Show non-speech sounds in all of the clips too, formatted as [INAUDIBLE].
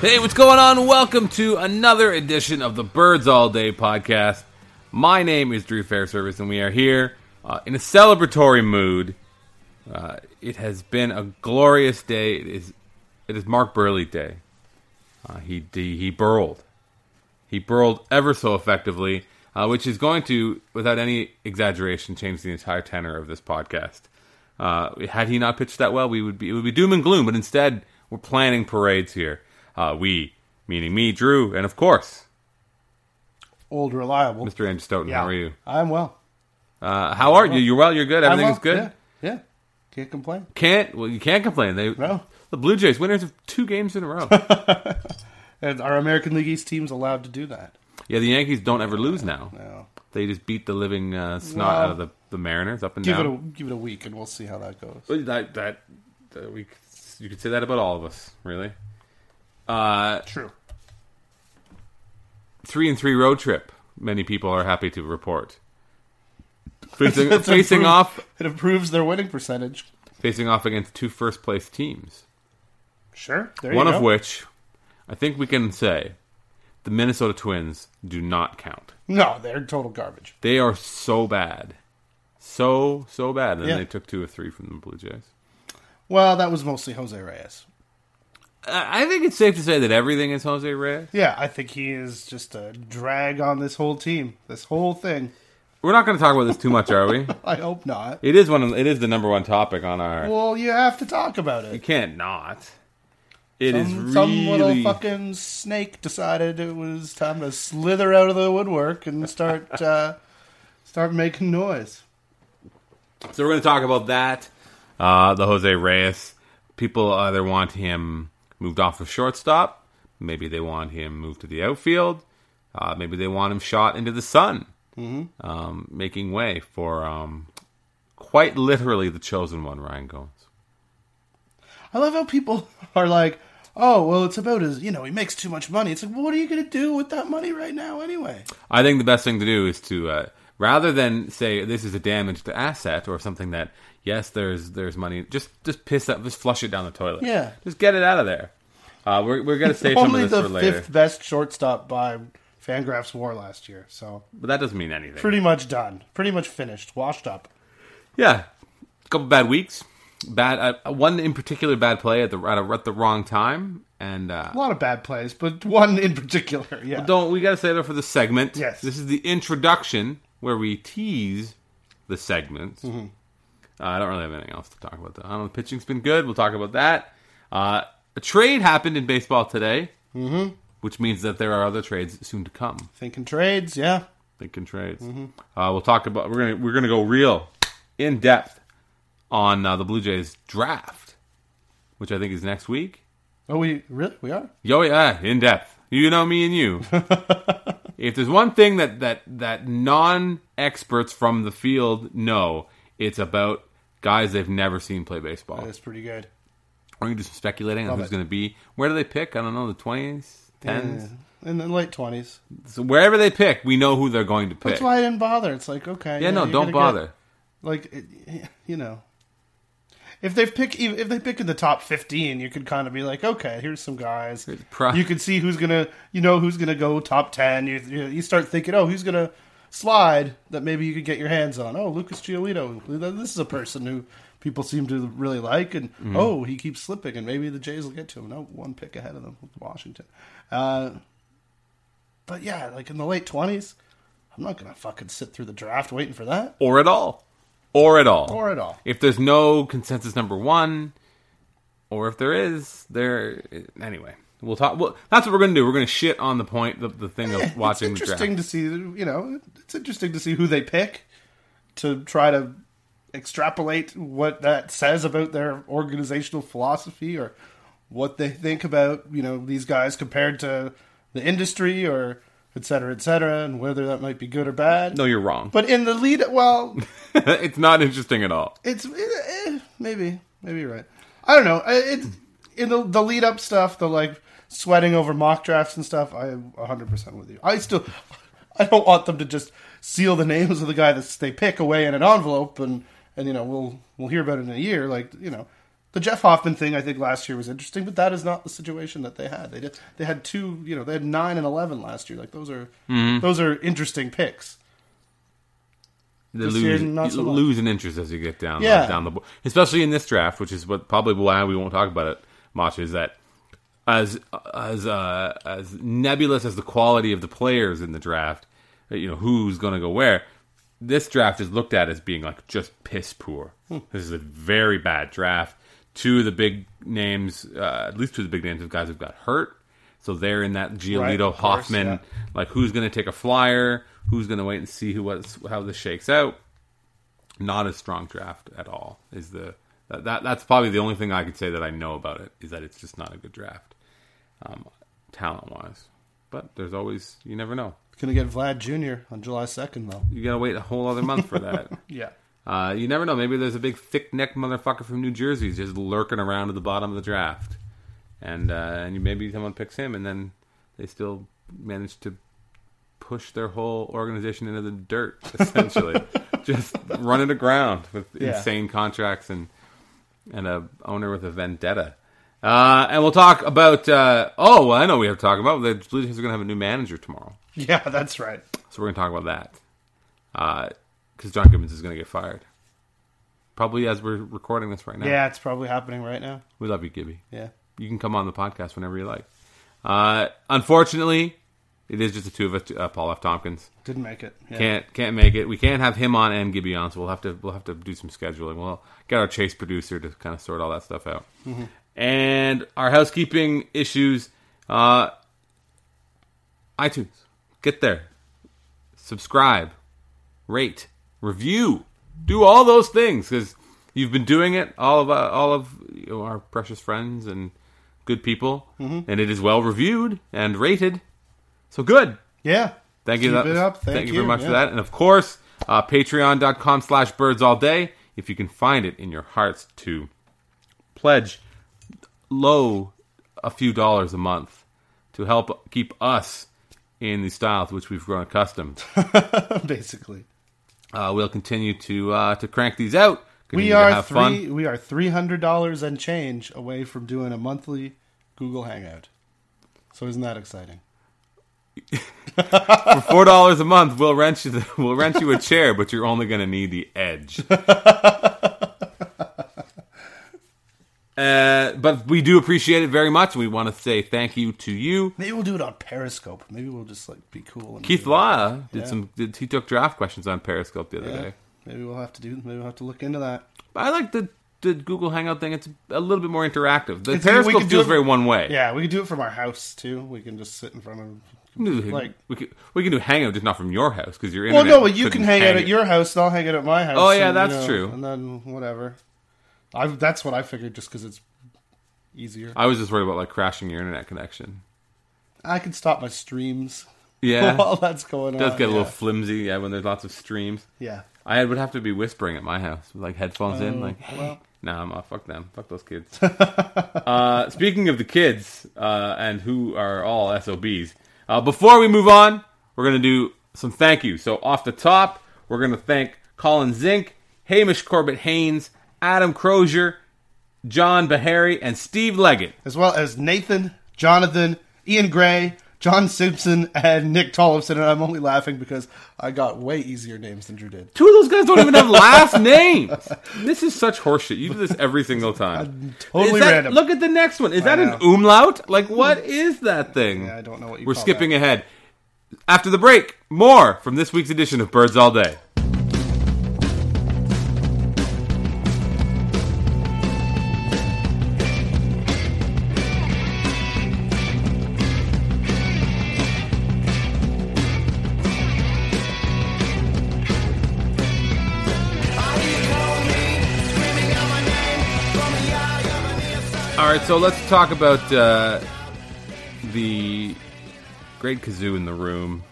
Hey, what's going on? Welcome to another edition of the Birds All Day podcast. My name is Drew Fairservice, and we are here uh, in a celebratory mood. Uh, it has been a glorious day. It is, it is Mark Buehrle Day. Uh, he, he he burled, he burled ever so effectively, uh, which is going to, without any exaggeration, change the entire tenor of this podcast. Uh, had he not pitched that well, we would be it would be doom and gloom. But instead, we're planning parades here. Uh, we, meaning me, Drew, and of course, Old reliable. Mr. Andrew Stoughton. How are you? I'm well. Uh, how are you? You're well. You're good. Everything's well. good. Yeah, yeah. Can't complain. Can't well, you can't complain. They No. the Blue Jays winners of two games in a row. [LAUGHS] And our American League East team's allowed to do that. yeah, the Yankees don't ever lose now. No. They just beat the living uh, snot Well, out of the, the Mariners up and Give it a down. give it a week and we'll see how that goes. That that, that we you could say that about all of us, really. Uh, True. three and three road trip. Many people are happy to report. [LAUGHS] Facing, It's facing improved- off, It improves their winning percentage. facing off against two first place teams. Sure. There One you of which, I think we can say, the Minnesota Twins do not count. No, they're total garbage. They are so bad, so so bad, and Yeah. they took two or three from the Blue Jays. Well, that was mostly Jose Reyes. I think it's safe to say that everything is Jose Reyes. Yeah, I think he is just a drag on this whole team. This whole thing. We're not going to talk about this too much, are we? [LAUGHS] I hope not. It is one. Of, it is the number one topic on our. Well, you have to talk about it. You can't not. It is some, really. some little fucking snake decided it was time to slither out of the woodwork and start [LAUGHS] uh, start making noise. So we're going to talk about that. Uh, the Jose Reyes. People either want him moved off of shortstop. Maybe they want him moved to the outfield. Uh, maybe they want him shot into the sun, mm-hmm. um, making way for um, quite literally the chosen one, Ryan Goins. I love how people [LAUGHS] are like, "Oh, well, it's about his. You know, he makes too much money." It's like, well, what are you going to do with that money right now, anyway? I think the best thing to do is to uh, rather than say this is a damaged asset or something that yes, there's there's money. Just just piss that, just flush it down the toilet. Yeah. just get it out of there. Uh, we're we're gonna save some Only of this the for later, fifth best shortstop by Fangraphs WAR last year, so but that doesn't mean anything. pretty much done, pretty much finished, washed up. Yeah, a couple bad weeks. Bad uh, one in particular bad play at the at, a, at the wrong time, and uh, A lot of bad plays, but one in particular, [LAUGHS] yeah. don't we got to say that for the segment? Yes. this is the introduction where we tease the segments. Mm-hmm. Uh, I don't really have anything else to talk about. Though. I don't know. The pitching's been good. We'll talk about that. Uh, a trade happened in baseball today, mm-hmm. which means that there are other trades soon to come. Thinking trades, yeah. Thinking trades. Mm-hmm. Uh, we'll talk about. We're gonna we're gonna go real in depth on uh, the Blue Jays draft, which I think is next week. Oh, we really we are. Yo, yeah, in depth. You know me and you. [LAUGHS] if there's one thing that that that non experts from the field know, it's about guys they've never seen play baseball. That's pretty good. We're gonna do some speculating on who's it. to be. Where do they pick? I don't know. The twenties, tens. In the late twenties. So wherever they pick, we know who they're going to pick. That's why I didn't bother. It's like okay, yeah, no, don't gonna get- bother. like it- [LAUGHS] you know if they pick if they pick in the top 15 you could kind of be like okay here's some guys. Pro- you can see who's gonna you know who's gonna go top 10 you, you, you start thinking oh who's gonna slide that maybe you could get your hands on? Oh lucas giolito. This is a person who people seem to really like and Mm-hmm. oh he keeps slipping and maybe the jays will get to him. No one pick ahead of them with washington. Uh, but yeah like in the late 20s i'm not gonna fucking sit through the draft waiting for that. Or at all, or at all, or at all If there's no consensus number one, or if there is, there anyway. We'll talk. Well, that's what we're going to do. We're going to shit on the point, the, the thing of watching it's interesting to see you know it's interesting to see who they pick to try to extrapolate what that says about their organizational philosophy or what they think about you know these guys compared to the industry or et cetera et cetera and whether that might be good or bad. No, you're wrong. but in the lead well [LAUGHS] it's not interesting at all. it's eh, maybe maybe you're right. I don't know. Eh, it's in the, the lead up stuff the like sweating over mock drafts and stuff i am 100% with you. I still i don't want them to just seal the names of the guy that they pick away in an envelope and and you know we'll we'll hear about it in a year like you know The Jeff Hoffman thing, I think, last year was interesting, but that is not the situation that they had. They did. They had two. You know, they had nine and eleven last year. Like those are those are interesting picks. They This lose, year, not so lose an interest as you get down Yeah. down the board, especially in this draft, which is what probably why we won't talk about it much. Is that as as uh, as nebulous as the quality of the players in the draft, you know who's going to go where. This draft is looked at as being like just piss poor. Hmm. This is a very bad draft. Two of the big names, uh, at least two of the big names, of guys who've got hurt, so they're in that Giolito course, Hoffman yeah. like who's going to take a flyer, who's going to wait and see who what's, how this shakes out. Not a strong draft at all. Is the that, that that's probably the only thing I could say that I know about it is that it's just not a good draft, um, talent wise. But there's always you never know. Gonna get Vlad Jr. on July second, though. You gotta wait a whole other month for that. [LAUGHS] Yeah. Uh, you never know. Maybe there's a big thick neck motherfucker from New Jersey just lurking around at the bottom of the draft, and uh, and you, maybe someone picks him, and then they still manage to push their whole organization into the dirt, [LAUGHS] essentially, just running aground with Yeah. insane contracts and and a owner with a vendetta. Uh, and we'll talk about. Uh, oh, well, I know we have to talk about. The Blue Jays are going to have a new manager tomorrow. Yeah, that's right. So we're going to talk about that. Because John Gibbons is going to get fired. Probably as we're recording this right now. Yeah, it's probably happening right now. We love you, Gibby. Yeah. You can come on the podcast whenever you like. Uh, unfortunately, it is just the two of us, uh, Paul F. Tompkins. Didn't make it. Yeah. Can't can't make it. We can't have him on and Gibby on, so we'll have to we'll have to do some scheduling. We'll get our chase producer to kind of sort all that stuff out. And our housekeeping issues. Uh, iTunes, get there, subscribe, rate, review, do all those things because you've been doing it. All of uh, all of you know, our precious friends and good people, and it is well reviewed and rated. So good. Yeah. Thank you. That-. Thank, Thank you very you. much for that. And of course, uh, patreon.com slash birds all day. If you can find it in your hearts to pledge low a few dollars a month to help keep us in the style to which we've grown accustomed. [LAUGHS] Basically. Uh, we'll continue to uh, to crank these out. We Continue to are three fun. we are three hundred dollars and change away from doing a monthly Google Hangout. So isn't that exciting? [LAUGHS] For four dollars a month, we'll rent you the, we'll rent you a chair, but you're only going to need the edge. [LAUGHS] Uh, but we do appreciate it very much. We want to say thank you to you. Maybe we'll do it on Periscope. Maybe we'll just like be cool. And Keith. Law did Yeah. some. Did, he took draft questions on Periscope the other Yeah. day. Maybe we'll have to do. Maybe we'll have to look into that. I like the the Google Hangout thing. It's a little bit more interactive. The It's- Periscope feels it- very one way. Yeah, we could do it from our house too. We can just sit in front of. Like- we can we can do Hangout just not from your house because your Well, internet. no, but you can hang out at your house, and I'll hang out at my house. Oh, yeah, and, that's you know, true. And then whatever. I that's what I figured, just because it's easier. I was just worried about like crashing your internet connection. I can stop my streams [LAUGHS] Yeah, while that's going on. it does on. get a little yeah. flimsy. Yeah, when there's lots of streams. yeah. I would have to be whispering at my house with like headphones in, Oh, like, well. nah, I'm off. Fuck them. Fuck those kids. [LAUGHS] uh, speaking of the kids uh, and who are all SOBs, uh, before we move on, we're going to do some thank you. So, off the top, we're going to thank Colin Zink, Hamish Corbett Haynes, Adam Crozier, John Bahari, and Steve Leggett. As well as Nathan, Jonathan, Ian Gray, John Simpson, and Nick Tollefson. And I'm only laughing because I got way easier names than Drew did. Two of those guys don't even have [LAUGHS] last names. This is such horseshit. You do this every single time. Totally that- random. Look at the next one. Is that an umlaut? Like, what is that thing? Yeah, I don't know what you We're skipping that. ahead. After the break, more from this week's edition of Birds All Day. All right, so let's talk about uh, the great kazoo in the room.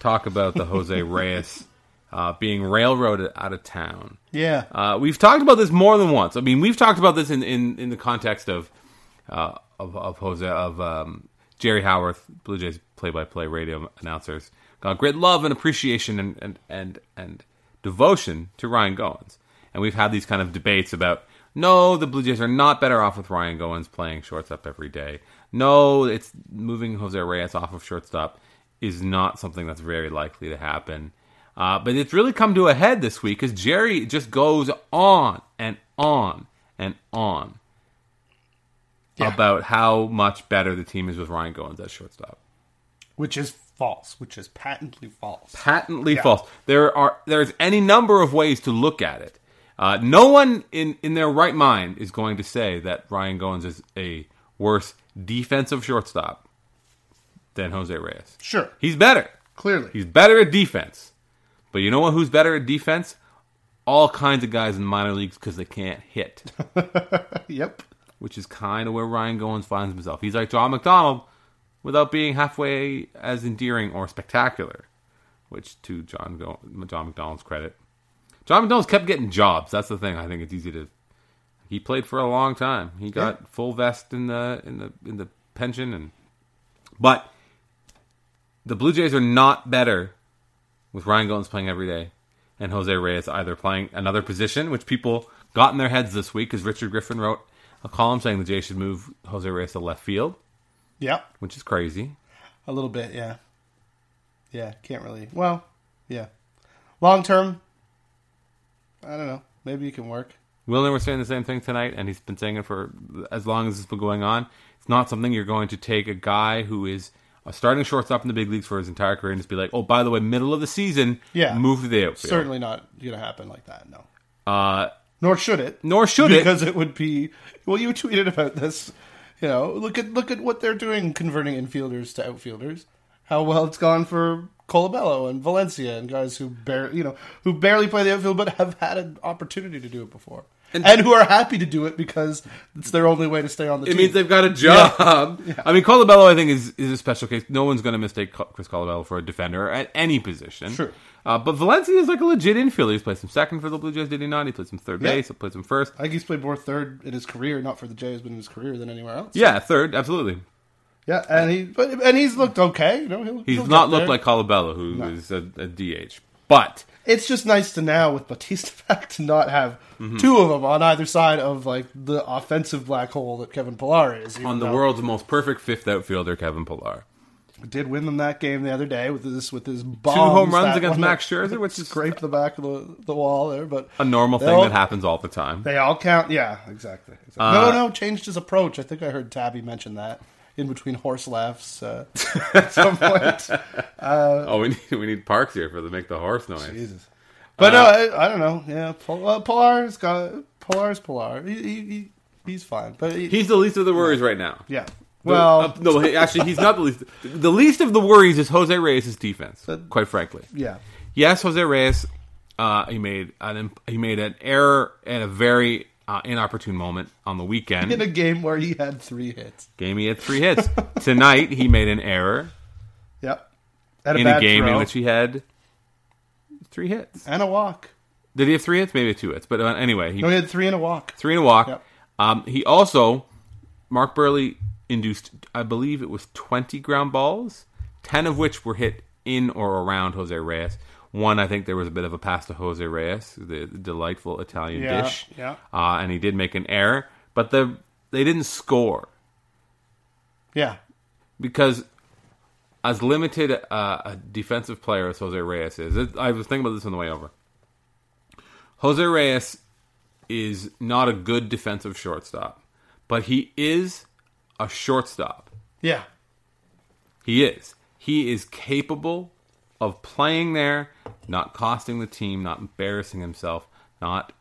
Talk about the Jose [LAUGHS] Reyes uh, being railroaded out of town. Yeah. Uh, we've talked about this more than once. I mean, we've talked about this in, in, in the context of uh, of, of Jose of um, Jerry Howarth, Blue Jays play-by-play radio announcers. Got great love and appreciation and, and, and, and devotion to Ryan Goins, and we've had these kind of debates about No, the Blue Jays are not better off with Ryan Goins playing shortstop every day. No, it's moving Jose Reyes off of shortstop is not something that's very likely to happen. Uh, but it's really come to a head this week because Jerry just goes on and on and on Yeah. about how much better the team is with Ryan Goins at shortstop. which is false, which is patently false. patently false. There are there's any number of ways to look at it. Uh, no one in in their right mind is going to say that Ryan Goins is a worse defensive shortstop than Jose Reyes. Sure, He's better. clearly. He's better at defense. But you know what? Who's better at defense? All kinds of guys in the minor leagues because they can't hit, [LAUGHS] yep. which is kind of where Ryan Goins finds himself. He's like John McDonald without being halfway as endearing or spectacular, which to John Go- John McDonald's credit, John McDonald's kept getting jobs. That's the thing. I think it's easy to. He played for a long time. He got full vest in the in the in the pension and, but the Blue Jays are not better with Ryan Goins playing every day and Jose Reyes either playing another position, which people got in their heads this week because Richard Griffin wrote a column saying the Jays should move Jose Reyes to left field, Yep. which is crazy. A little bit, yeah. Yeah, can't really. Well, yeah. Long term, I don't know. Maybe it can work. Wilner was saying the same thing tonight, and he's been saying it for as long as it's been going on. It's not something you're going to take a guy who is a starting shortstop in the big leagues for his entire career and just be like, oh, by the way, middle of the season, Yeah. move to the outfield. Certainly not going to happen like that. No. Uh, Nor should it. nor should it. because it would be. Well, you tweeted about this. You know, look at look at what they're doing, converting infielders to outfielders. How well it's gone for Colabello and Valencia and guys who barely, you know, who barely play the outfield but have had an opportunity to do it before, and, who are happy to do it because it's their only way to stay on the It team. It means they've got a job. I mean, Colabello, I think, is, is a special case. No one's going to mistake Chris Colabello for a defender at any position. Sure. Uh, but Valencia is like a legit infielder. He's played some second for the Blue Jays, did he not? He played some third Yeah. base. He played some first. I think he's played more third in his career, not for the Jays, but in his career than anywhere else. Yeah, third, absolutely. Yeah, and he but and he's looked okay. You know, he'll, He's he'll not looked like Colabello, who is a, a DH. But it's just nice to now with Bautista [LAUGHS] back to not have Mm-hmm. two of them on either side of like the offensive black hole that Kevin Pillar is. on the though world's most perfect fifth outfielder, Kevin Pillar. did win them that game the other day with this with his bombs, Two home runs against Max Scherzer, [LAUGHS] which is scraped the back of the, the wall there, but a normal thing all- that happens all the time. they all count. Yeah, exactly. exactly. Uh, no, no, changed his approach. I think I heard Tabby mention that in between horse laughs uh, [LAUGHS] at some point. oh, we need we need Parks here for the make the horse noise. Jesus. But no, I, I don't know. Yeah, Pol- uh, Polar's got Polar's Polar. He, he, he he's fine, but he, He's the least of the worries right now. yeah. Well, Well, uh, no, actually, he's not the least. The least of the worries is Jose Reyes' defense. Quite frankly, yeah. yes, Jose Reyes, uh, he made an he made an error at a very uh, inopportune moment on the weekend. In a game where he had three hits. game he had three hits. [LAUGHS] Tonight he made an error Yep. And in a game in which he had three hits. and a walk. Did he have three hits? Maybe two hits. But uh, anyway, he No, he had three and a walk. three and a walk. Yep. Um, he also, Mark Buehrle induced, I believe it was 20 ground balls, 10 of which were hit in or around Jose Reyes. One, I think there was a bit of a pasta Jose Reyes, the delightful Italian Yeah, dish. yeah. Uh, and he did make an error, but the they didn't score Yeah. because as limited uh, a defensive player as Jose Reyes is, it, I was thinking about this on the way over. Jose Reyes is not a good defensive shortstop, but he is a shortstop. Yeah. He is. He is capable of playing there, not costing the team, not embarrassing himself, not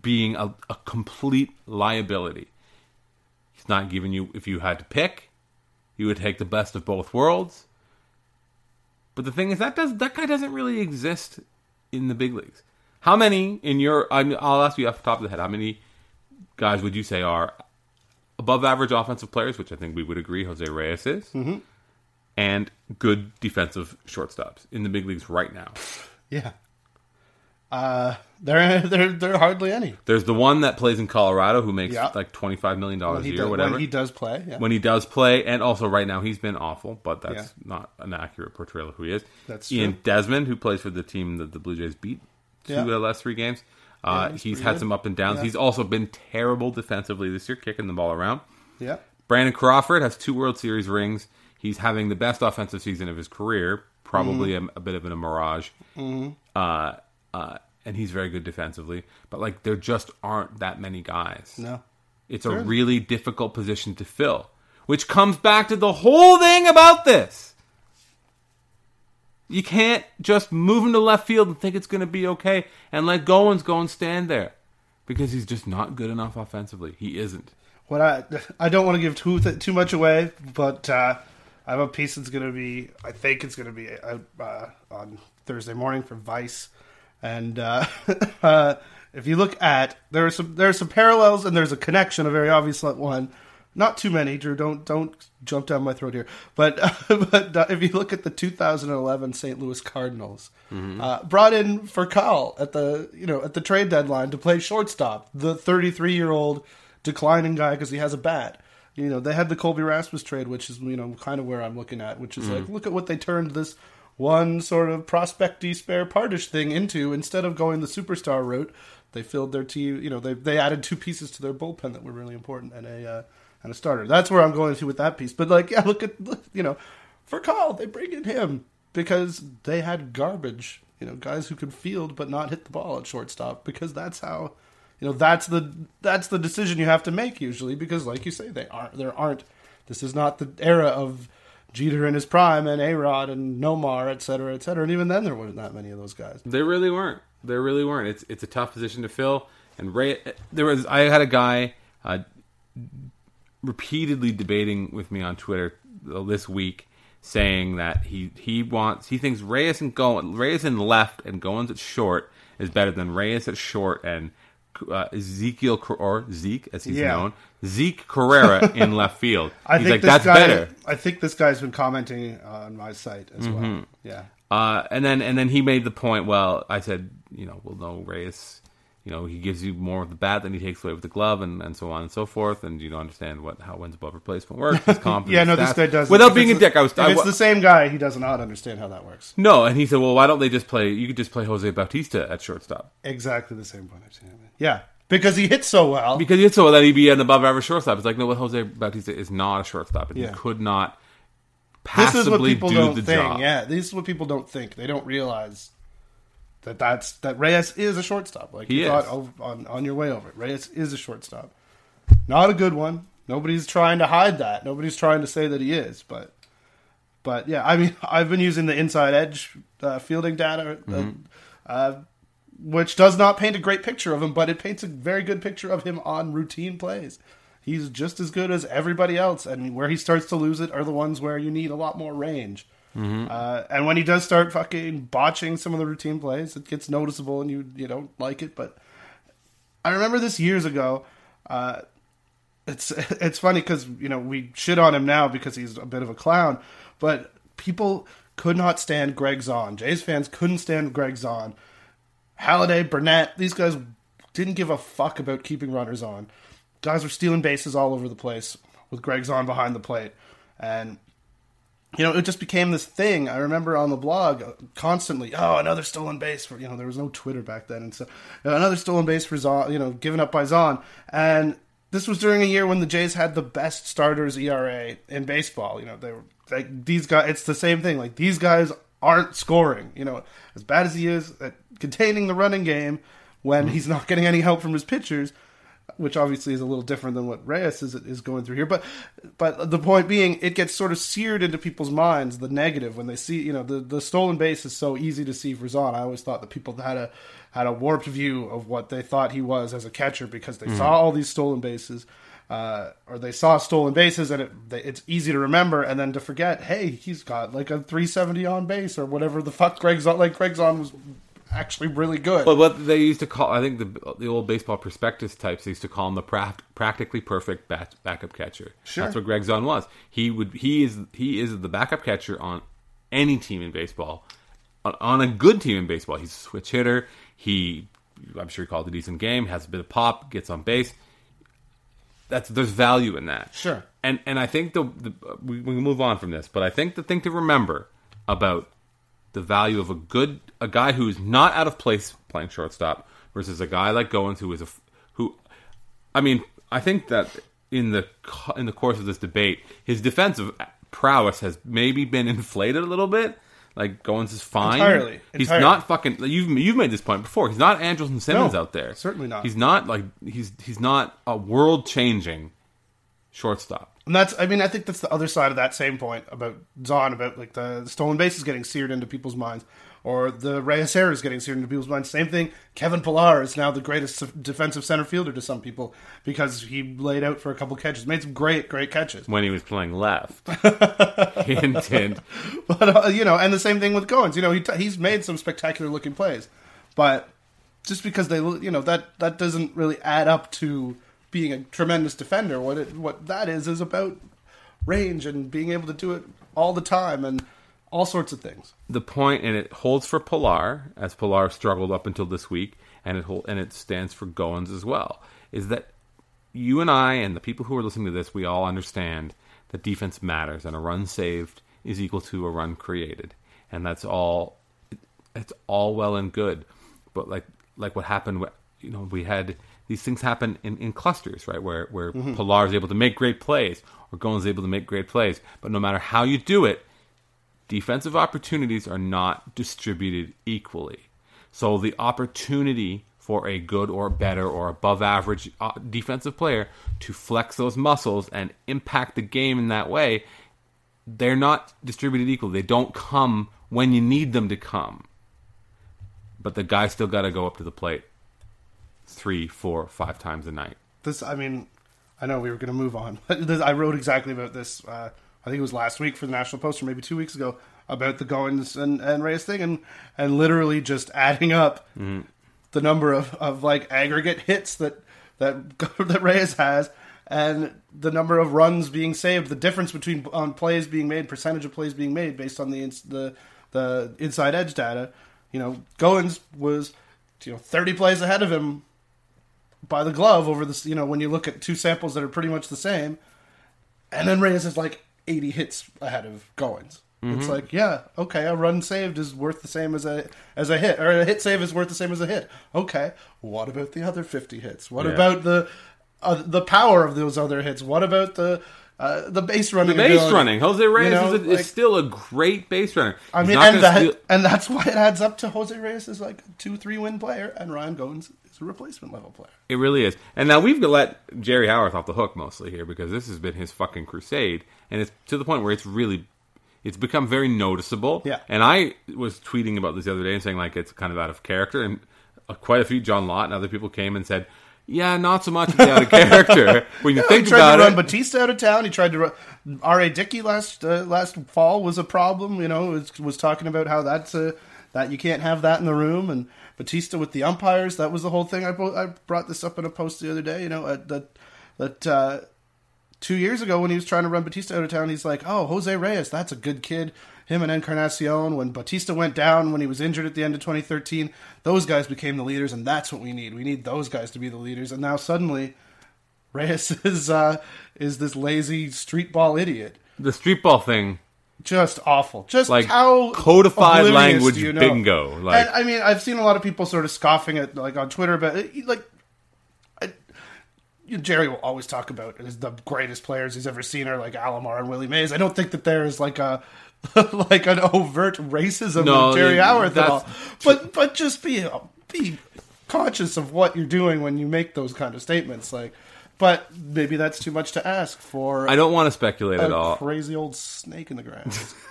being a, a complete liability. He's not giving you, if you had to pick, you would take the best of both worlds. But the thing is, that does that guy doesn't really exist in the big leagues. How many in your? I'm, I'll ask you off the top of the head. How many guys would you say are above average offensive players, which I think we would agree Jose Reyes is, mm-hmm. And good defensive shortstops in the big leagues right now? Yeah. Uh, there, [LAUGHS] there, there are hardly any. There's the one that plays in Colorado who makes Yeah. like twenty five million dollars When a he, year, does, or whatever. when he does play. Yeah. when he does play, and also right now he's been awful, but that's Yeah. not an accurate portrayal of who he is. That's Ian true. Desmond, who plays for the team that the Blue Jays beat two Yeah. of the last three games. Uh, he's he's pretty had good. some up and downs. Yeah. He's also been terrible defensively this year, kicking the ball around. Yeah. Brandon Crawford has two World Series rings. He's having the best offensive season of his career, probably Mm-hmm. a, a bit of a mirage. Uh, uh, and he's very good defensively. But like, there just aren't that many guys. No. It's a really difficult position to fill, which comes back to the whole thing about this. You can't just move him to left field and think it's going to be okay and let Goins go and stand there because he's just not good enough offensively. He isn't. What I I don't want to give too too much away, but uh, I have a piece that's going to be. I think it's going to be out uh, on Thursday morning for Vice, and uh, [LAUGHS] uh, if you look at there are some there are some parallels and there's a connection, a very obvious one. Not too many, Drew. Don't don't jump down my throat here. But [LAUGHS] but uh, if you look at the 2011 St. Louis Cardinals, uh, brought in Furcal at the you know at the trade deadline to play shortstop, the 33 year old declining guy because he has a bat. You know they had the Colby Rasmus trade, which is you know kind of where I'm looking at, which is like look at what they turned this one sort of prospecty spare partish thing into instead of going the superstar route. They filled their team. You know they they added two pieces to their bullpen that were really important and a. Uh, and a starter. That's where I'm going to with that piece. But like, yeah, look at look, you know, Furcal they bring in him because they had garbage. You know, guys who could field but not hit the ball at shortstop because that's how, you know, that's the that's the decision you have to make usually because, like you say, they aren't there aren't. This is not the era of Jeter in his prime and A Rod and Nomar, et cetera, et cetera. And even then, there weren't that many of those guys. there really weren't. They really weren't. It's it's a tough position to fill. And Ray, there was I had a guy uh, repeatedly debating with me on Twitter this week, saying that he he wants he thinks Reyes and Go Reyes in left and Goins at short is better than Reyes at short and uh, Ezequiel Cor- or Zeke as he's Yeah. known Zeke Carrera in [LAUGHS] left field. I he's think like that's guy, better. I think this guy's been commenting on my site as well. Yeah. Uh, and then and then he made the point. Well, I said, you know, well, no, Reyes, you know, he gives you more of the bat than he takes away with the glove, and, and so on and so forth. And you don't understand what how wins above replacement works. His [LAUGHS] confidence Yeah, no, this guy does. Without being a dick, I was. If I, it's the same guy, he does not understand how that works. no, and he said, well, why don't they just play? You could just play Jose Bautista at shortstop Exactly the same point I've seen. Yeah, because he hits so well. because it's so well that he'd be an above average shortstop. It's like no, well, Jose Bautista is not a shortstop, and Yeah. he could not this is what people do don't the think. job. Yeah, this is what people don't think. They don't realize that that's that Reyes is a shortstop. Like He you is. thought on on your way over it. Reyes is a shortstop. Not a good one. Nobody's trying to hide that. Nobody's trying to say that he is, but but yeah, I mean, [LAUGHS] I've been using the inside edge uh, fielding data, uh, Mm-hmm. uh, which does not paint a great picture of him, but it paints a very good picture of him on routine plays. He's just as good as everybody else, and where he starts to lose it are the ones where you need a lot more range. Uh, and when he does start fucking botching some of the routine plays, it gets noticeable, and you you don't like it. But I remember this years ago. Uh, it's [LAUGHS] it's funny because you know we shit on him now because he's a bit of a clown, but people could not stand Gregg Zaun. Jays fans couldn't stand Gregg Zaun. Halladay, Burnett, these guys didn't give a fuck about keeping runners on. Guys were stealing bases all over the place with Gregg Zaun behind the plate, and you know, it just became this thing. I remember on the blog uh, constantly, oh, another stolen base for you know, there was no Twitter back then, and so another stolen base for Zaun, you know, given up by Zaun. And this was during a year when the Jays had the best starters ERA in baseball. You know, they were like these guys. It's the same thing. Like these guys aren't scoring. You know, as bad as he is at containing the running game when he's not getting any help from his pitchers which obviously is a little different than what Reyes is is going through here. But but the point being, it gets sort of seared into people's minds the negative when they see you know the the stolen base is so easy to see for Zaun. I always thought that people had a had a warped view of what they thought he was as a catcher because they saw all these stolen bases. Uh, or they saw stolen bases and it, they, it's easy to remember and then to forget hey he's got like a 370 on base or whatever the fuck Gregg Zaun like Gregg Zaun was actually really good But what they used to call, I think the the old baseball prospectus types they used to call him the pra- practically perfect bat, backup catcher. Sure. That's what Gregg Zaun was. He would he is he is the backup catcher on any team in baseball. On, on a good team in baseball, he's a switch hitter. He, I'm sure he called a decent game. Has a bit of pop. Gets on base. That's there's value in that. Sure. And and I think the, the we, we move on from this, but I think the thing to remember about the value of a good a guy who's not out of place playing shortstop, versus a guy like Goins who is a who. I mean, I think that in the in the course of this debate, his defensive prowess has maybe been [LAUGHS] inflated a little bit. Like Goins is fine. Entirely, He's entirely. not fucking. You've you've made this point before. He's not Andrelton Simmons No, out there. certainly not. He's not like he's he's not a world changing shortstop. And that's, I mean, I think that's the other side of that same point about Zaun, about like the stolen bases getting seared into people's minds, or the Reyes errors getting seared into people's minds. Same thing. Kevin Pillar is now the greatest defensive center fielder to some people because he laid out for a couple catches, made some great, great catches. when he was playing left. [LAUGHS] hint, hint. But uh, you know, and the same thing with Goins. You know, he t- he's made some spectacular looking plays, but just because they, you know, that that doesn't really add up to being a tremendous defender. What it what that is is about range and being able to do it all the time and all sorts of things. The point, and it holds for Pillar, as Pillar struggled up until this week, and it hold, and it stands for Goins as well. Is that you and I and the people who are listening to this, we all understand that defense matters, and a run saved is equal to a run created, and that's all. It's all well and good, but like like what happened, you know, we had these things happen in, in clusters, right? Where where Pillar is able to make great plays, or Goins is able to make great plays, but no matter how you do it, defensive opportunities are not distributed equally. So the opportunity for a good or better or above average uh, defensive player to flex those muscles and impact the game in that way, they're not distributed equally. They don't come when you need them to come. But the guy still got to go up to the plate three, four, five times a night. This, I mean, I know we were going to move on. [LAUGHS] But this, I wrote exactly about this. Uh, I think it was last week for the National Post, or maybe two weeks ago, about the Goins and, and Reyes thing, and and literally just adding up the number of, of like aggregate hits that that [LAUGHS] that Reyes has, and the number of runs being saved, the difference between on plays being made, percentage of plays being made based on the ins- the the inside edge data. You know, Goins was you know thirty plays ahead of him by the glove over this. You know, when you look at two samples that are pretty much the same, and then Reyes is like eighty hits ahead of Goins. It's like, yeah, okay, a run saved is worth the same as a as a hit, or a hit save is worth the same as a hit. Okay, what about the other fifty hits? What Yeah. about the uh, the power of those other hits? What about the uh, the base running? The base ability? running. Jose Reyes You know, is, a, like- is still a great base runner. I mean, and that steal- and that's why it adds up to Jose Reyes is like a two three win player, and Ryan Goins is a replacement level player. It really is. And now we've let Jerry Howarth off the hook mostly here because this has been his fucking crusade, and it's to the point where it's really, it's become very noticeable. Yeah. And I was tweeting about this the other day and saying like it's kind of out of character, and uh, quite a few John Lott and other people came and said, "Yeah, not so much out of character [LAUGHS] when you he think tried about to run it." Bautista out of town. He tried to run R.A. Dickey last uh, last fall was a problem. You know, was, was talking about how that's a, that you can't have that in the room. And Bautista with the umpires, that was the whole thing. I, bo- I brought this up in a post the other day. You know, uh, that that uh, two years ago when he was trying to run Bautista out of town, he's like, "Oh, Jose Reyes, that's a good kid." Him and Encarnacion. When Bautista went down when he was injured at the end of 2013, those guys became the leaders, and that's what we need. We need those guys to be the leaders. And now suddenly, Reyes [LAUGHS] is uh, is this lazy street ball idiot. the street ball thing, Just awful. Just Like how codified language you know? bingo, like- and, I mean, I've seen a lot of people sort of scoffing at like on Twitter, but like. You know, Jerry will always talk about as the greatest players he's ever seen are like Alomar and Willie Mays. I don't think that there is like a [LAUGHS] like an overt racism No, with Jerry Howarth at all. that's But but just be be conscious of what you're doing when you make those kind of statements. Like, but maybe that's too much to ask for I don't want to speculate at all. crazy old snake in the grass. [LAUGHS]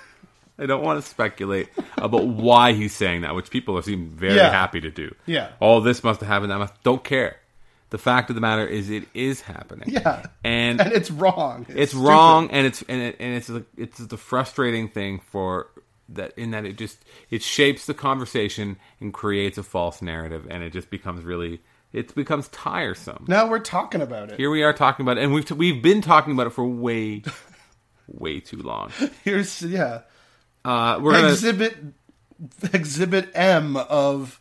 I don't want to speculate about why he's saying that, which people seem very Yeah. happy to do. Yeah. All this must have happened. Must. Don't care. The fact of the matter is, it is happening. yeah, And, and it's wrong. it's stupid. wrong, and it's and, it, and it's the, it's the frustrating thing for that in that it just it shapes the conversation and creates a false narrative, and it just becomes really it becomes tiresome. Now we're talking about it. Here we are talking about it, and we've we've been talking about it for way [LAUGHS] way too long. Here's yeah. Uh, we're gonna exhibit exhibit M of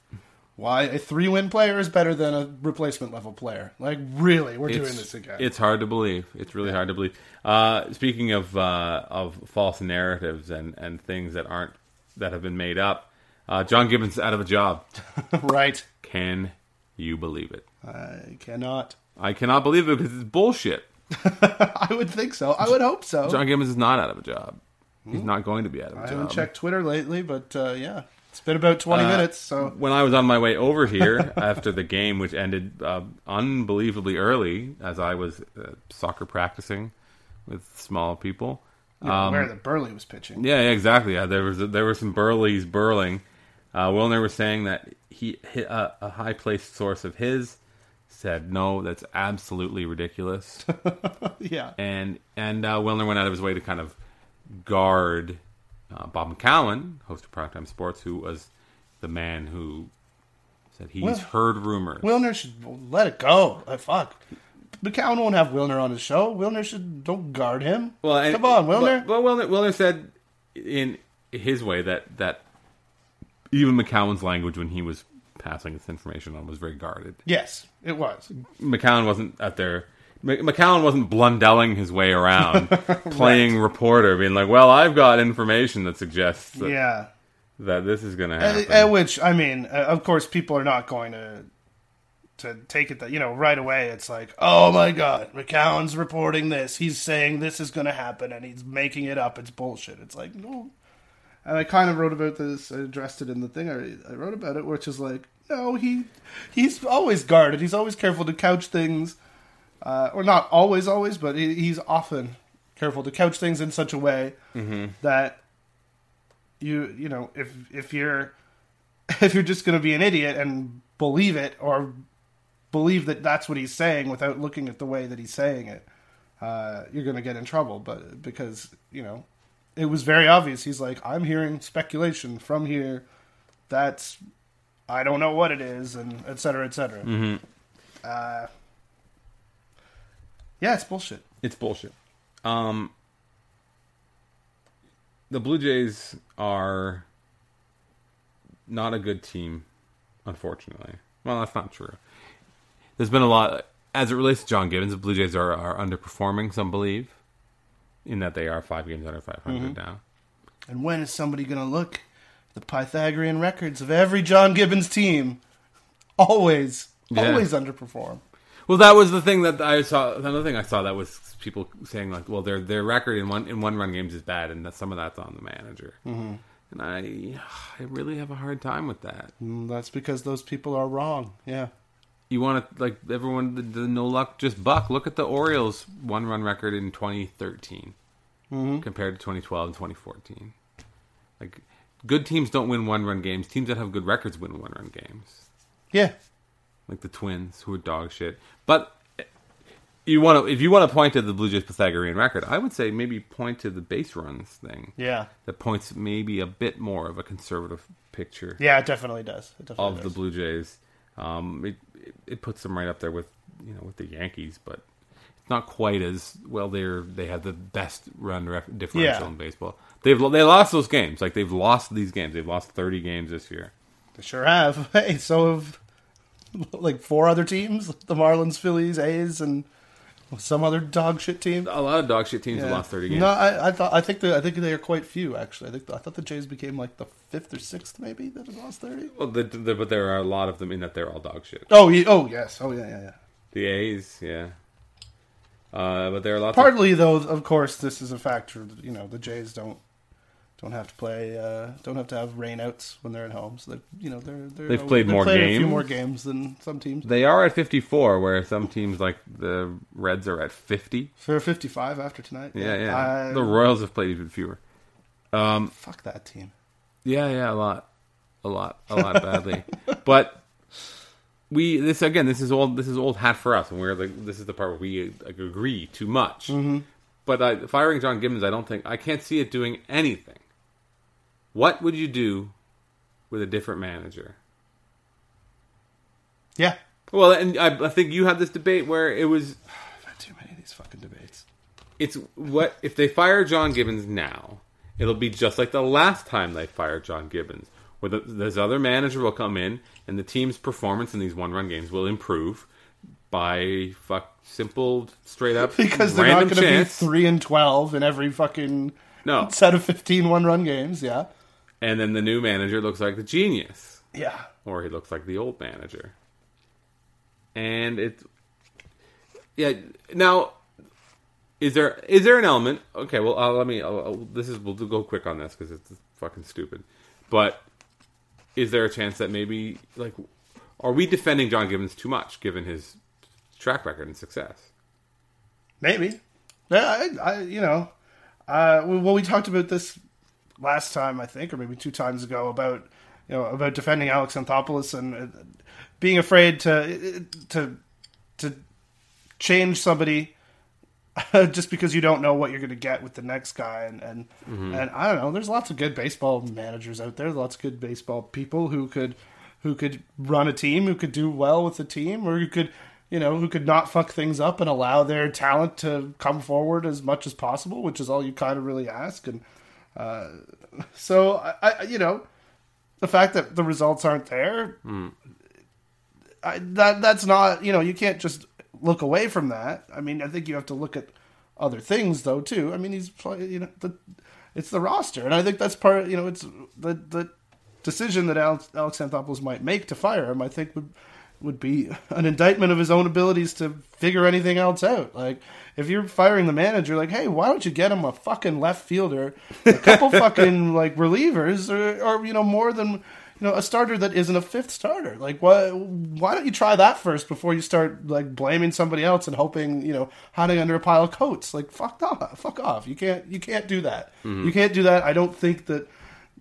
why a three win player is better than a replacement level player. Like really, we're doing this again. It's hard to believe. It's really hard to believe. Uh, speaking of uh, of false narratives and, and things that aren't that have been made up, uh, John Gibbons out of a job. [LAUGHS] right. Can You believe it. I cannot. I cannot believe it because it's bullshit. [LAUGHS] I would think so. I would hope so. John Gibbons is not out of a job. He's not going to be out of a job. I haven't checked Twitter lately, but uh, yeah, it's been about Uh, twenty minutes. So When I was on my way over here [LAUGHS] after the game, which ended uh, unbelievably early, as I was uh, soccer practicing with small people. you know, where the Buehrle was pitching. Yeah, yeah, exactly. Yeah, there was there were some burleys burling. Uh, Wilner was saying that he a high placed source of his said no, that's absolutely ridiculous. [LAUGHS] Yeah, and and uh, Wilner went out of his way to kind of guard uh, Bob McCown, host of Primetime Sports, who was the man who said he's heard rumors. Wilner should let it go. Like, fuck. McCown won't have Wilner on his show. Wilner should don't guard him. Well, and- come on, Wilner. Well, well, Wilner, Wilner said in his way that that even McCown's language when he was passing this information on was very guarded. yes, it was. McCowan wasn't out there. Mc- McCown wasn't blundelling his way around, [LAUGHS] playing reporter, being like, "Well, I've got information that suggests that, Yeah. that this is going to happen." at which I mean, uh, of course, people are not going to to take it that you know right away. It's like, oh my god, McCallum's reporting this. He's saying this is going to happen, and he's making it up. It's bullshit. It's like no. And I kind of wrote about this. I addressed it in the thing. I, I wrote about it, which is like, no, he he's always guarded. He's always careful to couch things, uh, or not always, always, but he, he's often careful to couch things in such a way that you you know if if you're [LAUGHS] if you're just going to be an idiot and believe it or believe that that's what he's saying without looking at the way that he's saying it uh, you're going to get in trouble. But because you know it was very obvious. He's like i'm hearing speculation from here. That's i don't know what it is and et cetera et cetera. Uh, yeah it's bullshit It's bullshit. Um, the Blue Jays are not a good team, unfortunately. Well, that's not true. There's been a lot as it relates to John Gibbons. The Blue Jays are, are underperforming. Some believe in that they are five games under 500 now. And when is somebody going to look the Pythagorean records of every John Gibbons team? Always, Yeah. always underperform. Well, that was the thing that I saw. Another thing I saw that was people saying like, "Well, their their record in one in one run games is bad, and that some of that's on the manager." Mm-hmm. And I, I really have a hard time with that. Mm, That's because those people are wrong. Yeah. You want to like everyone the, the no luck just buck. Look at the Orioles one run record in 2013 compared to 2012 and 2014. Like good teams don't win one run games. Teams that have good records win one run games. Yeah. Like the Twins, who are dog shit. But you want to, if you want to point to the Blue Jays Pythagorean record, I would say maybe point to the base runs thing. Yeah. That points maybe a bit more of a conservative picture Yeah, it definitely does. It definitely of does. the Blue Jays. Um, it, it it puts them right up there with you know with the Yankees, but it's not quite as well. They're they have the best run ref, differential Yeah. in baseball. They've they lost those games. Like they've lost these games. They've lost thirty games this year. They sure have. [LAUGHS] Hey, so have [LAUGHS] like four other teams: the Marlins, Phillies, A's, and some other dog shit team. A lot of dog shit teams have Yeah. lost thirty games. No, I, I thought I think the, I think they are quite few actually. I think I thought the Jays became like the fifth or sixth maybe that have lost thirty. Well, the, the, but there are a lot of them in that they're all dog shit. Oh, ye- oh yes, oh yeah, yeah, yeah. The A's, yeah. Uh, but there are lots of Partly though, of course, this is a factor. You know, the Jays don't don't have to play, uh, don't have to have rainouts when they're at home. So they, you know, they're, they're They've played they're more playing a few games. more games than some teams. They are at 54, where some teams like the Reds are at 50. For fifty-five after tonight. Yeah, yeah. I- the Royals have played even fewer. fuck that team. Yeah, yeah, a lot, a lot, a lot badly. [LAUGHS] But we this again, this is old. This is old hat for us, and we're like, this is the part where we like, agree too much. Mm-hmm. But uh, firing John Gibbons, I don't think I can't see it doing anything. What would you do with a different manager? Yeah. Well, and I, I think you had this debate where it was [SIGHS] I've had too many of these fucking debates. it's what if they fire John Gibbons now? It'll be just like the last time they fired John Gibbons, where the, this other manager will come in and the team's performance in these one-run games will improve by fuck simple, straight up [LAUGHS] Because they're not going to be three and twelve in every fucking No. set of 15 one-run games. Yeah. And then the new manager looks like the genius, Yeah. or he looks like the old manager. and it's yeah. Now, is there is there an element? Okay, well, uh, let me. Uh, this is we'll go quick on this because it's fucking stupid. But is there a chance that maybe like are we defending John Gibbons too much given his track record and success? Maybe. Yeah, I, I you know, uh, well, we talked about this last time, I think, or maybe two times ago about you know about defending Alex Anthopoulos and uh, being afraid to to to change somebody [LAUGHS] just because you don't know what you're going to get with the next guy and and, Mm-hmm. and I don't know there's lots of good baseball managers out there lots of good baseball people who could who could run a team who could do well with the team or who could you know who could not fuck things up and allow their talent to come forward as much as possible which is all you kind of really ask and uh, so I, I you know the fact that the results aren't there I, that that's not you know you can't just look away from that. I mean, I think you have to look at other things though too. I mean, he's play- you know the it's the roster, and I think that's part. You know, it's the the decision that Alex, Alex Anthopoulos might make to fire him. I think would would be an indictment of his own abilities to figure anything else out. Like if you're firing the manager, like, hey, why don't you get him a fucking left fielder, a couple [LAUGHS] fucking like relievers, or, or you know more than you know, a starter that isn't a fifth starter. Like, why? Why don't you try that first before you start like blaming somebody else and hoping you know hiding under a pile of coats? Like, fuck off, fuck off. You can't, you can't do that. Mm-hmm. You can't do that. I don't think that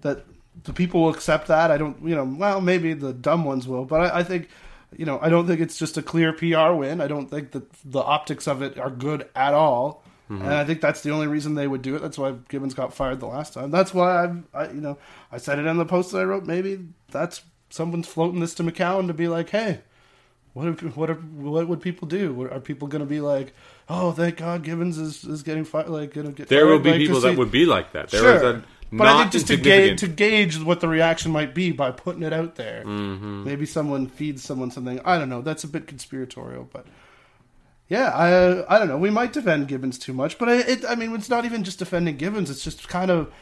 that the people will accept that. I don't, you know, well, maybe the dumb ones will, but I, I think. You know, I don't think it's just a clear PR win. I don't think that the optics of it are good at all. Mm-hmm. And I think that's the only reason they would do it. That's why Gibbons got fired the last time. That's why I, I you know, I said it in the post that I wrote. Maybe that's someone's floating this to McCown to be like, hey, what are, what are, what would people do? Are people going to be like, oh, thank God Gibbons is, is getting fired? Like, to get There will be Like, people that see- would be like that. There sure, is a but not I think just to gauge, to gauge what the reaction might be by putting it out there. Mm-hmm. Maybe someone feeds someone something. I don't know. That's a bit conspiratorial, but yeah, I I don't know. We might defend Gibbons too much, but I, it, I mean, it's not even just defending Gibbons. It's just kind of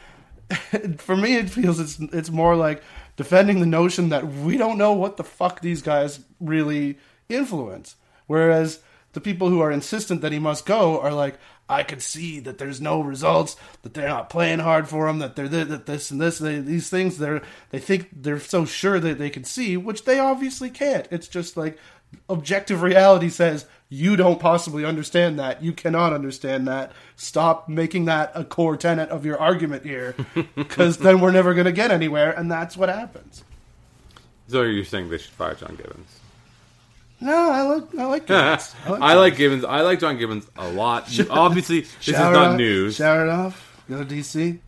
[LAUGHS] for me. It feels it's it's more like defending the notion that we don't know what the fuck these guys really influence. Whereas the people who are insistent that he must go are like, I could see that there's no results, that they're not playing hard for him, that they're th- that this and this, they, these things. They're they think they're so sure that they can see, which they obviously can't. It's just like objective reality says you don't possibly understand that. You cannot understand that. Stop making that a core tenet of your argument here, [LAUGHS] because then we're never going to get anywhere, and that's what happens. so you're saying they should fire John Gibbons? No, I like I like Gibbons. I like Gibbons. I like John Gibbons a lot. [LAUGHS] Obviously, this is not off, news. Shower it off. Go to DC.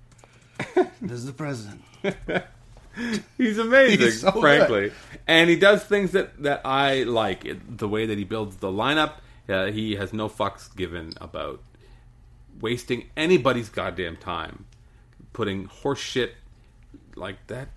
[LAUGHS] this is the president. [LAUGHS] He's amazing, He's so frankly, and he does things that that I like. It, the way that he builds the lineup, uh, he has no fucks given about wasting anybody's goddamn time, putting horse shit like that.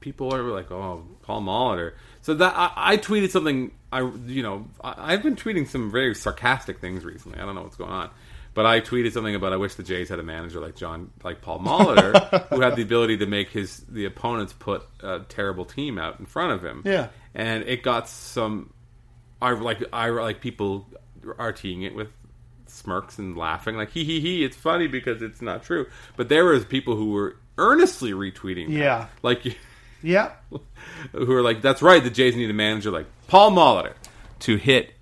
People are like, "Oh, Paul Molitor." So that I, I tweeted something. I you know I, I've been tweeting some very sarcastic things recently. I don't know what's going on. But I tweeted something about I wish the Jays had a manager like John, like Paul Molitor, [LAUGHS] who had the ability to make his the opponents put a terrible team out in front of him. Yeah. and it got some. I like I like people RTing it with smirks and laughing like he he he. It's funny because it's not true. But there was people who were earnestly retweeting. that. Yeah. like [LAUGHS] Yeah. [LAUGHS] who are like, that's right, the Jays need a manager like Paul Molitor to hit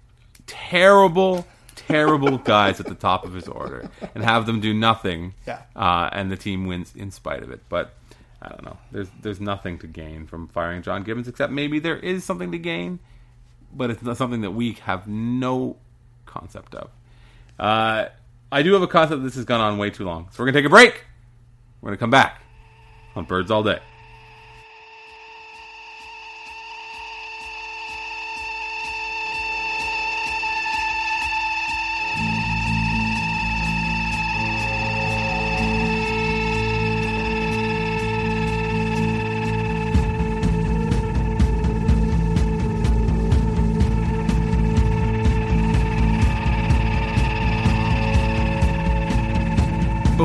terrible, terrible [LAUGHS] guys at the top of his order and have them do nothing. Yeah. Uh, and the team wins in spite of it. But I don't know. There's there's nothing to gain from firing John Gibbons except maybe there is something to gain, but it's not something that we have no concept of. Uh, I do have a concept. This has gone on way too long, so we're gonna take a break. We're gonna come back on Birds All Day.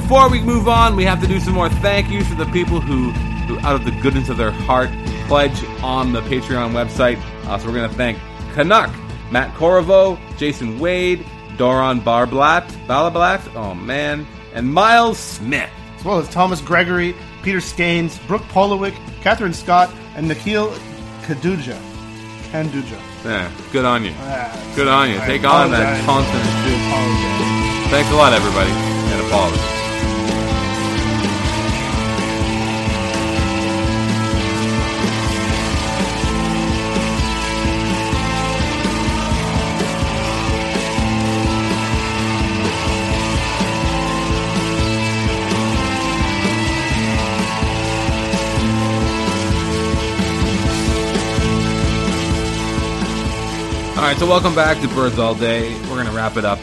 Before we move on, we have to do some more thank yous to the people who, who out of the goodness of their heart, pledge on the Patreon website. Uh, so we're going to thank Canuck, Matt Corriveau, Jason Wade, Doron Barblat, Balablat, oh man, and Miles Smith. As well as Thomas Gregory, Peter Skanes, Brooke Polowick, Catherine Scott, and Nikhil Kaduja. Kanduja. Yeah, good on you. Ah, Good on you. I Take on that consonant. Thanks a lot, everybody, and apologies. Right, so welcome back to Birds All Day. We're going to wrap it up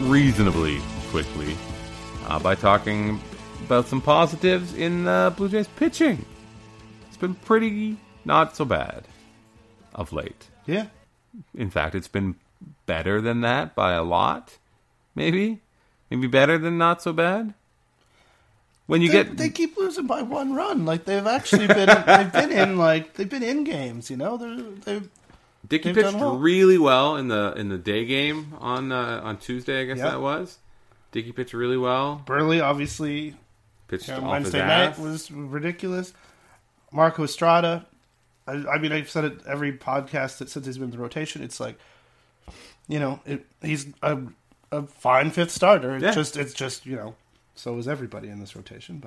reasonably quickly uh, by talking about some positives in uh, Blue Jays pitching. It's been pretty not so bad of late. Yeah. In fact, it's been better than that by a lot. Maybe, maybe better than not so bad. When you They, get they keep losing by one run. Like they've actually been they've been in like they've been in games, you know? They're they've Dickey pitched well. really well in the in the day game on uh, on Tuesday. I guess Yeah. that was. Dickey pitched really well. Buehrle obviously Pitched off Wednesday his night ass. was ridiculous. Marco Estrada, I, I mean, I've said it every podcast that since he's been in the rotation. It's like, you know, it, he's a, a fine fifth starter. It's Yeah. just, it's just, you know, so is everybody in this rotation.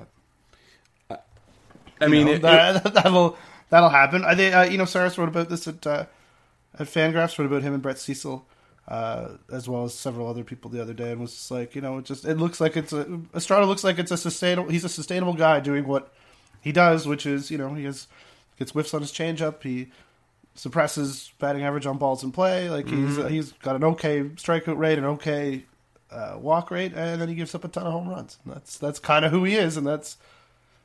But I mean, know, it- that, [LAUGHS] that'll that'll happen. I think uh, you know, Sarris wrote about this at uh, at Fangraphs. Wrote about him and Brett Cecil. Uh, as well as several other people the other day, and was like, you know, it just it looks like it's a Estrada looks like it's a sustainable. He's a sustainable guy doing what he does, which is you know he has gets whiffs on his changeup. He suppresses batting average on balls in play. Like he's Mm-hmm. he's got an okay strikeout rate, an okay uh, walk rate, and then he gives up a ton of home runs. And that's that's kind of who he is, and that's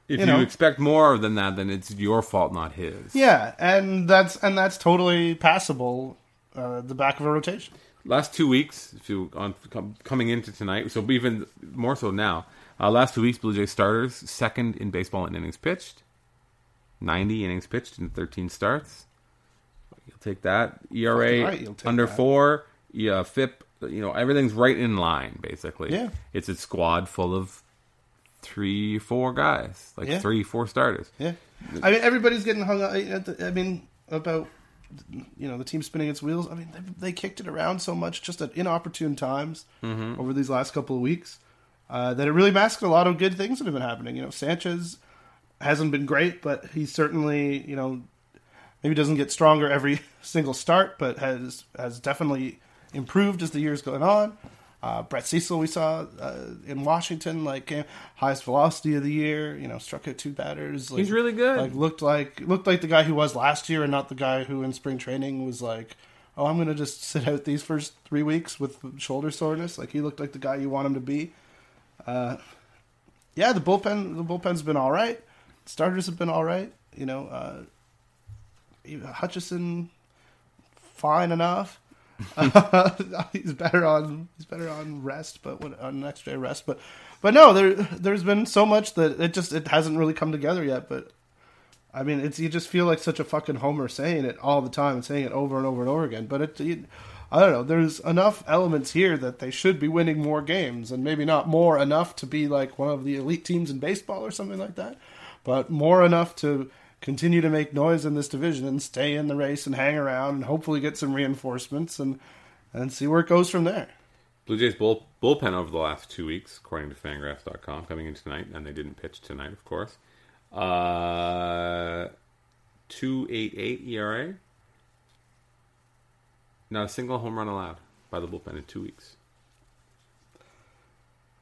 if you you, expect more than that, then it's your fault, not his. yeah, and that's and that's totally passable. Uh, the back of a rotation. Last two weeks, if you on com, coming into tonight, so even more so now. Uh, last two weeks, Blue Jays starters second in baseball in innings pitched, ninety innings pitched in thirteen starts. You'll take that ERA right, take under that. four. Yeah, FIP. You know everything's right in line. Basically, Yeah. It's a squad full of three, four guys, like Yeah. three, four starters. Yeah, I mean everybody's getting hung up. at I mean about you know the team spinning its wheels. I mean they, they kicked it around so much just at inopportune times over these last couple of weeks uh, that it really masked a lot of good things that have been happening. You know Sanchez hasn't been great, but he certainly you know maybe doesn't get stronger every [LAUGHS] single start, but has has definitely improved as the years going on. Uh, Brett Cecil, we saw uh, in Washington, like eh, highest velocity of the year. You know, struck out two batters. Like, He's really good. Like looked like looked like the guy who was last year, and not the guy who in spring training was like, "Oh, I'm going to just sit out these first three weeks with shoulder soreness." Like he looked like the guy you want him to be. Uh, yeah, the bullpen the bullpen's been all right. Starters have been all right. You know, uh, Hutchison, fine enough. [LAUGHS] he's better on he's better on rest, but what, on next day rest. But but no, there there's been so much that it just it hasn't really come together yet. But I mean, it's you just feel like such a fucking homer saying it all the time and saying it over and over and over again. But it I don't know. There's enough elements here that they should be winning more games, and maybe not more enough to be like one of the elite teams in baseball or something like that, but more enough to continue to make noise in this division and stay in the race and hang around and hopefully get some reinforcements and and see where it goes from there. Blue Jays bull, bullpen over the last two weeks, according to Fangraphs.com, coming in tonight, and they didn't pitch tonight, of course. Uh, two eight eight ERA. Not a single home run allowed by the bullpen in two weeks.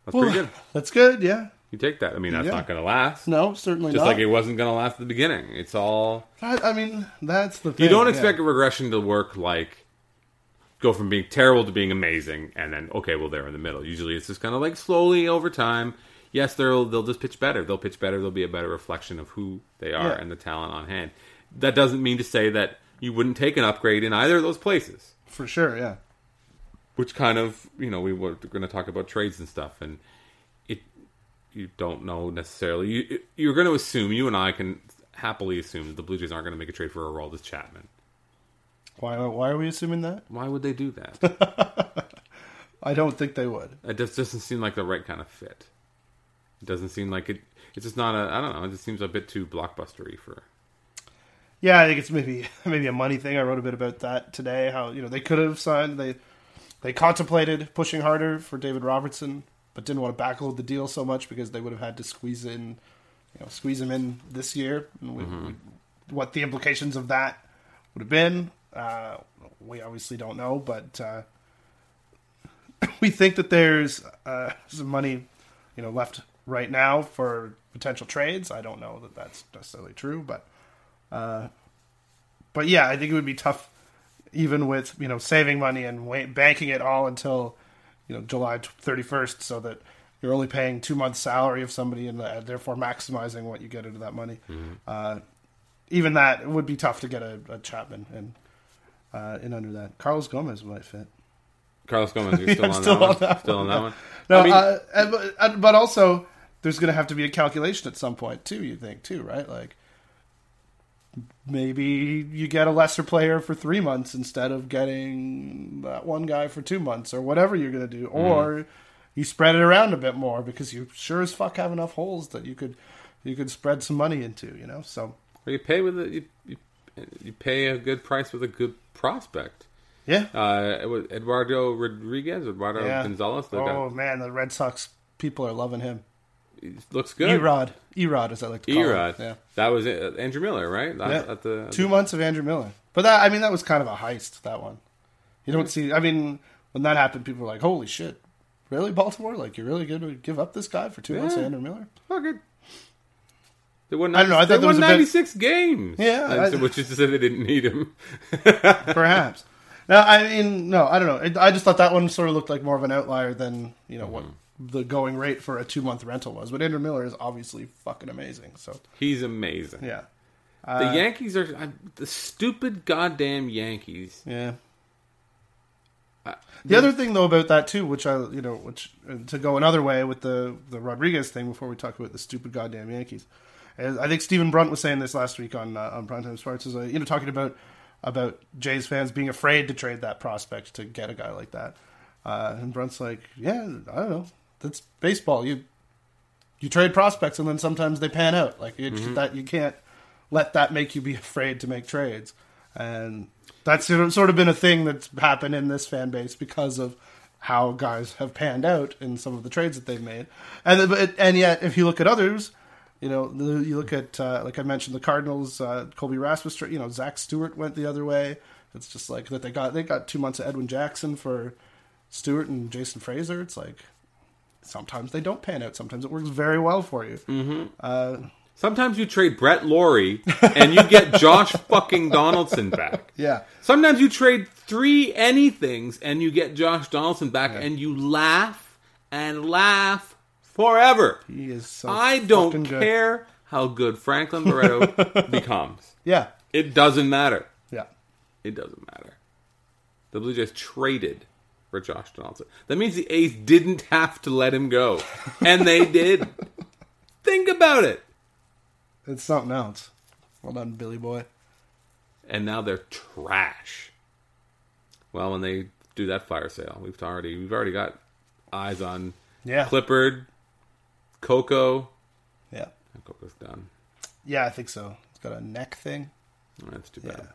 That's pretty good. [LAUGHS] That's good, yeah. You take that. I mean, that's Yeah. not going to last. No, certainly not. Just not. like it wasn't going to last at the beginning. It's all. I, I mean, that's the thing. You don't yeah. expect a regression to work like go from being terrible to being amazing, and then okay, well they're in the middle. Usually, it's just kind of like slowly over time. Yes, they'll they'll just pitch better. They'll pitch better. They'll be a better reflection of who they are Yeah. and the talent on hand. That doesn't mean to say that you wouldn't take an upgrade in either of those places. for sure. Yeah, Which kind of you know we were going to talk about trades and stuff, and you don't know necessarily. You you're going to assume you and I can happily assume that the Blue Jays aren't going to make a trade for Aroldis Chapman. Why? Why are we assuming that? Why would they do that? [LAUGHS] I don't think they would. it just doesn't seem like the right kind of fit. It doesn't seem like it. It's just not a. I don't know. It just seems a bit too blockbustery for. Yeah, I think it's maybe [LAUGHS] maybe a money thing. I wrote a bit about that today. How you know they could have signed they they contemplated pushing harder for David Robertson, but didn't want to backload the deal so much because they would have had to squeeze in, you know, squeeze him in this year. And we, we, what the implications of that would have been, uh, we obviously don't know, but uh, [COUGHS] we think that there's uh, some money, you know, left right now for potential trades. I don't know that that's necessarily true, but uh, but yeah, I think it would be tough, even with you know saving money and wait, banking it all until you know July thirty first, so that you're only paying two months' salary of somebody and uh, therefore maximizing what you get into that money. Uh, even that it would be tough to get a, a Chapman and uh, in under that. Carlos Gomez might fit. Carlos Gomez, [LAUGHS] you're still Yeah, on still that one. on that still on that one. No, I mean, uh, but, and- but also there's going to have to be a calculation at some point too. You think too, right? Like maybe you get a lesser player for three months instead of getting that one guy for two months or whatever you're going to do, or you spread it around a bit more because you sure as fuck have enough holes that you could you could spread some money into. You know, so Or you pay with it. you, you, you pay a good price with a good prospect. yeah. Uh, Eduardo Rodriguez, Eduardo Yeah. Gonzalez. Oh man, the Red Sox people are loving him. He looks good. Erod, Erod, as I like to call Erod. him. Yeah. That was it. Uh, Andrew Miller, right? At, Yeah. at the Two months of Andrew Miller. But that I mean that was kind of a heist, that one. You don't see I mean, when that happened people were like, Holy shit. Really, Baltimore? Like you're really gonna give up this guy for two months of Andrew Miller? Fuck it. They won. I don't know, I they thought there won was a bit- 96 games. Yeah, I- so- which is to say they didn't need him. [LAUGHS] Perhaps. No, I mean no, I don't know. I just thought that one sort of looked like more of an outlier than, you know, what mm-hmm. The going rate for a two month rental was. But Andrew Miller is obviously fucking amazing. So He's amazing. yeah. the Yankees are I, the stupid goddamn Yankees. Yeah. Uh, The other thing, though, about that too, which I, you know, which uh, to go another way with the the Rodriguez thing before we talk about the stupid goddamn Yankees, is I think Stephen Brunt was saying this last week on uh, on Primetime Sports, is uh, you know talking about about Jays fans being afraid to trade that prospect to get a guy like that, uh, and Brunt's like, yeah, I don't know, that's baseball. You you trade prospects and then sometimes they pan out. Like it, that you can't let that make you be [LAUGHS] afraid to make trades. And that's sort of- been a thing that's happened in this fan base because of how guys have panned out in some of the trades that they've made. And but and yet if you look at others, you know, you look at uh, like I mentioned the Cardinals, uh, Colby Rasmus, you know, Zach Stewart went the other way. It's just like that they got they got two months of Edwin Jackson for Stewart and Jason Frasor. It's like sometimes they don't pan out. Sometimes it works very well for you. Mm-hmm. Uh, Sometimes you trade Brett Lawrie and you get [LAUGHS] Josh fucking Donaldson back. yeah, Sometimes you trade three anythings and you get Josh Donaldson back and you laugh and laugh forever. he is. So I don't good. care how good Franklin Barreto [LAUGHS] becomes. Yeah, It doesn't matter. yeah. It doesn't matter. The Blue Jays traded for Josh Donaldson. That means the A's didn't have to let him go. And they [LAUGHS] did. Think about it. It's something else. Well done, Billy Boy. and now they're trash. Well, when they do that fire sale, we've already we've already got eyes on Yeah, Clippard, Coco. yeah, Coco's done. yeah. I think so. It's got a neck thing. That's too bad.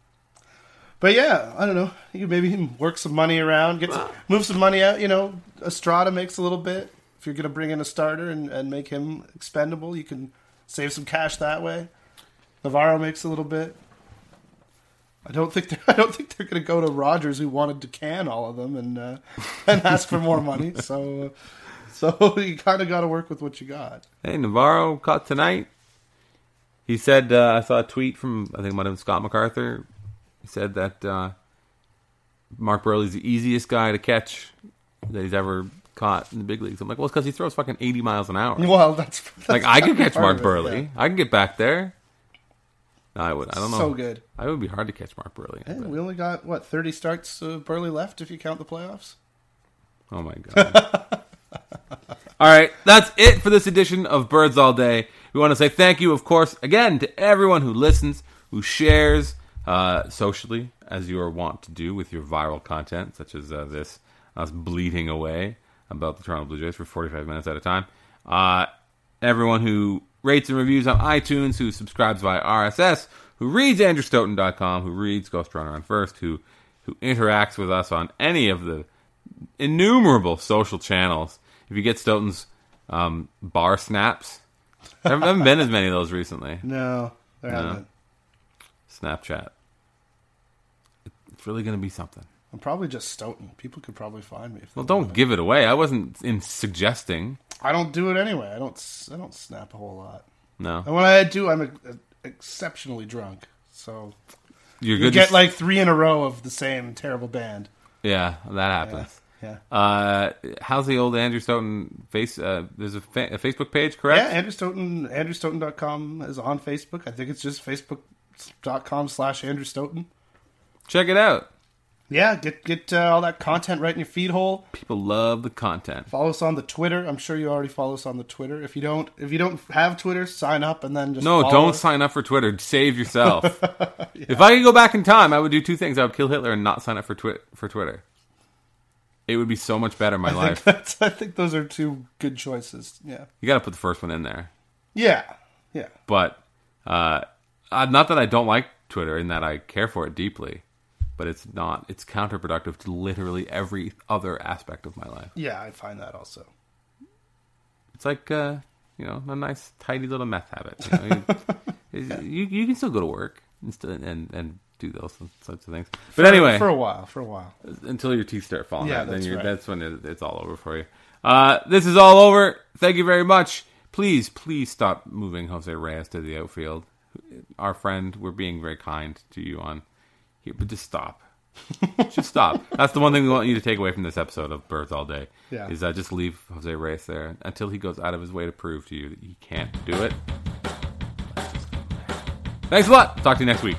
But yeah, I don't know. You could maybe work some money around, get some, move some money out. You know, Estrada makes a little bit. If you're going to bring in a starter and, and make him expendable, you can save some cash that way. Navarro makes a little bit. I don't think they're, [LAUGHS] I don't think they're going to go to Rogers, who wanted to can all of them and uh, [LAUGHS] and ask for more money. So, so [LAUGHS] you kind of got to work with what you got. Hey, Navarro caught tonight. He said, uh, I saw a tweet from, I think it might have been Scott MacArthur. He said that uh, Mark Buehrle's the easiest guy to catch that he's ever caught in the big leagues. I'm like, well, it's because he throws fucking 80 miles an hour. Well, that's, [LAUGHS] that's Like, I could catch Mark Buehrle. yeah. I can get back there. No, I would. I don't know. So good. I would be hard to catch Mark Buehrle. Hey, we only got what thirty starts of Buehrle left if you count the playoffs. Oh my god. [LAUGHS] all right, that's it for this edition of Birds All Day. We want to say thank you, of course, again to everyone who listens, who shares, uh, socially, as you are wont to do with your viral content, such as uh, this, us bleating away about the Toronto Blue Jays for 45 minutes at a time. Uh, everyone who rates and reviews on iTunes, who subscribes via RSS, who reads AndrewStoughton.com, who reads Ghost Runner on First, who who interacts with us on any of the innumerable social channels. If you get Stoughton's um, bar snaps, there haven't been as many of those recently. [LAUGHS] No, there No. haven't. Snapchat. It's really going to be something. I'm probably just Stoughton. People could probably find me. Well, don't give it away. I wasn't in suggesting. I don't do it anyway. I don't. I don't snap a whole lot. No, And when I do, I'm a, a, exceptionally drunk. So you're you get like three in a row of the same terrible band. yeah, that happens. Yeah. Uh, how's the old Andrew Stoughton face? Uh, there's a, fa- a Facebook page, correct? Yeah, Andrew Stoughton. AndrewStoughton.com is on Facebook. I think it's just Facebook.com slash Andrew Stoughton. Check it out. Yeah, get get uh, all that content right in your feed hole. People love the content. Follow us on the Twitter. I'm sure you already follow us on the Twitter. If you don't, if you don't have Twitter, sign up and then just No, don't us. sign up for Twitter. Save yourself. [LAUGHS] If I could go back in time, I would do two things. I would kill Hitler and not sign up for twi- for Twitter. It would be so much better in my I life. think, I think those are two good choices. Yeah, You got to put the first one in there. yeah, yeah. But uh, uh, not that I don't like Twitter in that I care for it deeply, but it's not. It's counterproductive to literally every other aspect of my life. Yeah, I find that also. It's like uh, you know a nice tidy little meth habit. You, know? you, [LAUGHS] you, you can still go to work and still, and and do those sorts of things. But anyway, for a while, for a while. until your teeth start falling Yeah, out, then that's you're, right. that's when it, it's all over for you. Uh, this is all over. Thank you very much. Please, please stop moving Jose Reyes to the outfield. Our friend, we're being very kind to you on here, but just stop. [LAUGHS] just stop. That's the one thing we want you to take away from this episode of Birds All Day. Yeah. Is uh, just leave Jose Reyes there until he goes out of his way to prove to you that he can't do it. Thanks a lot. Talk to you next week.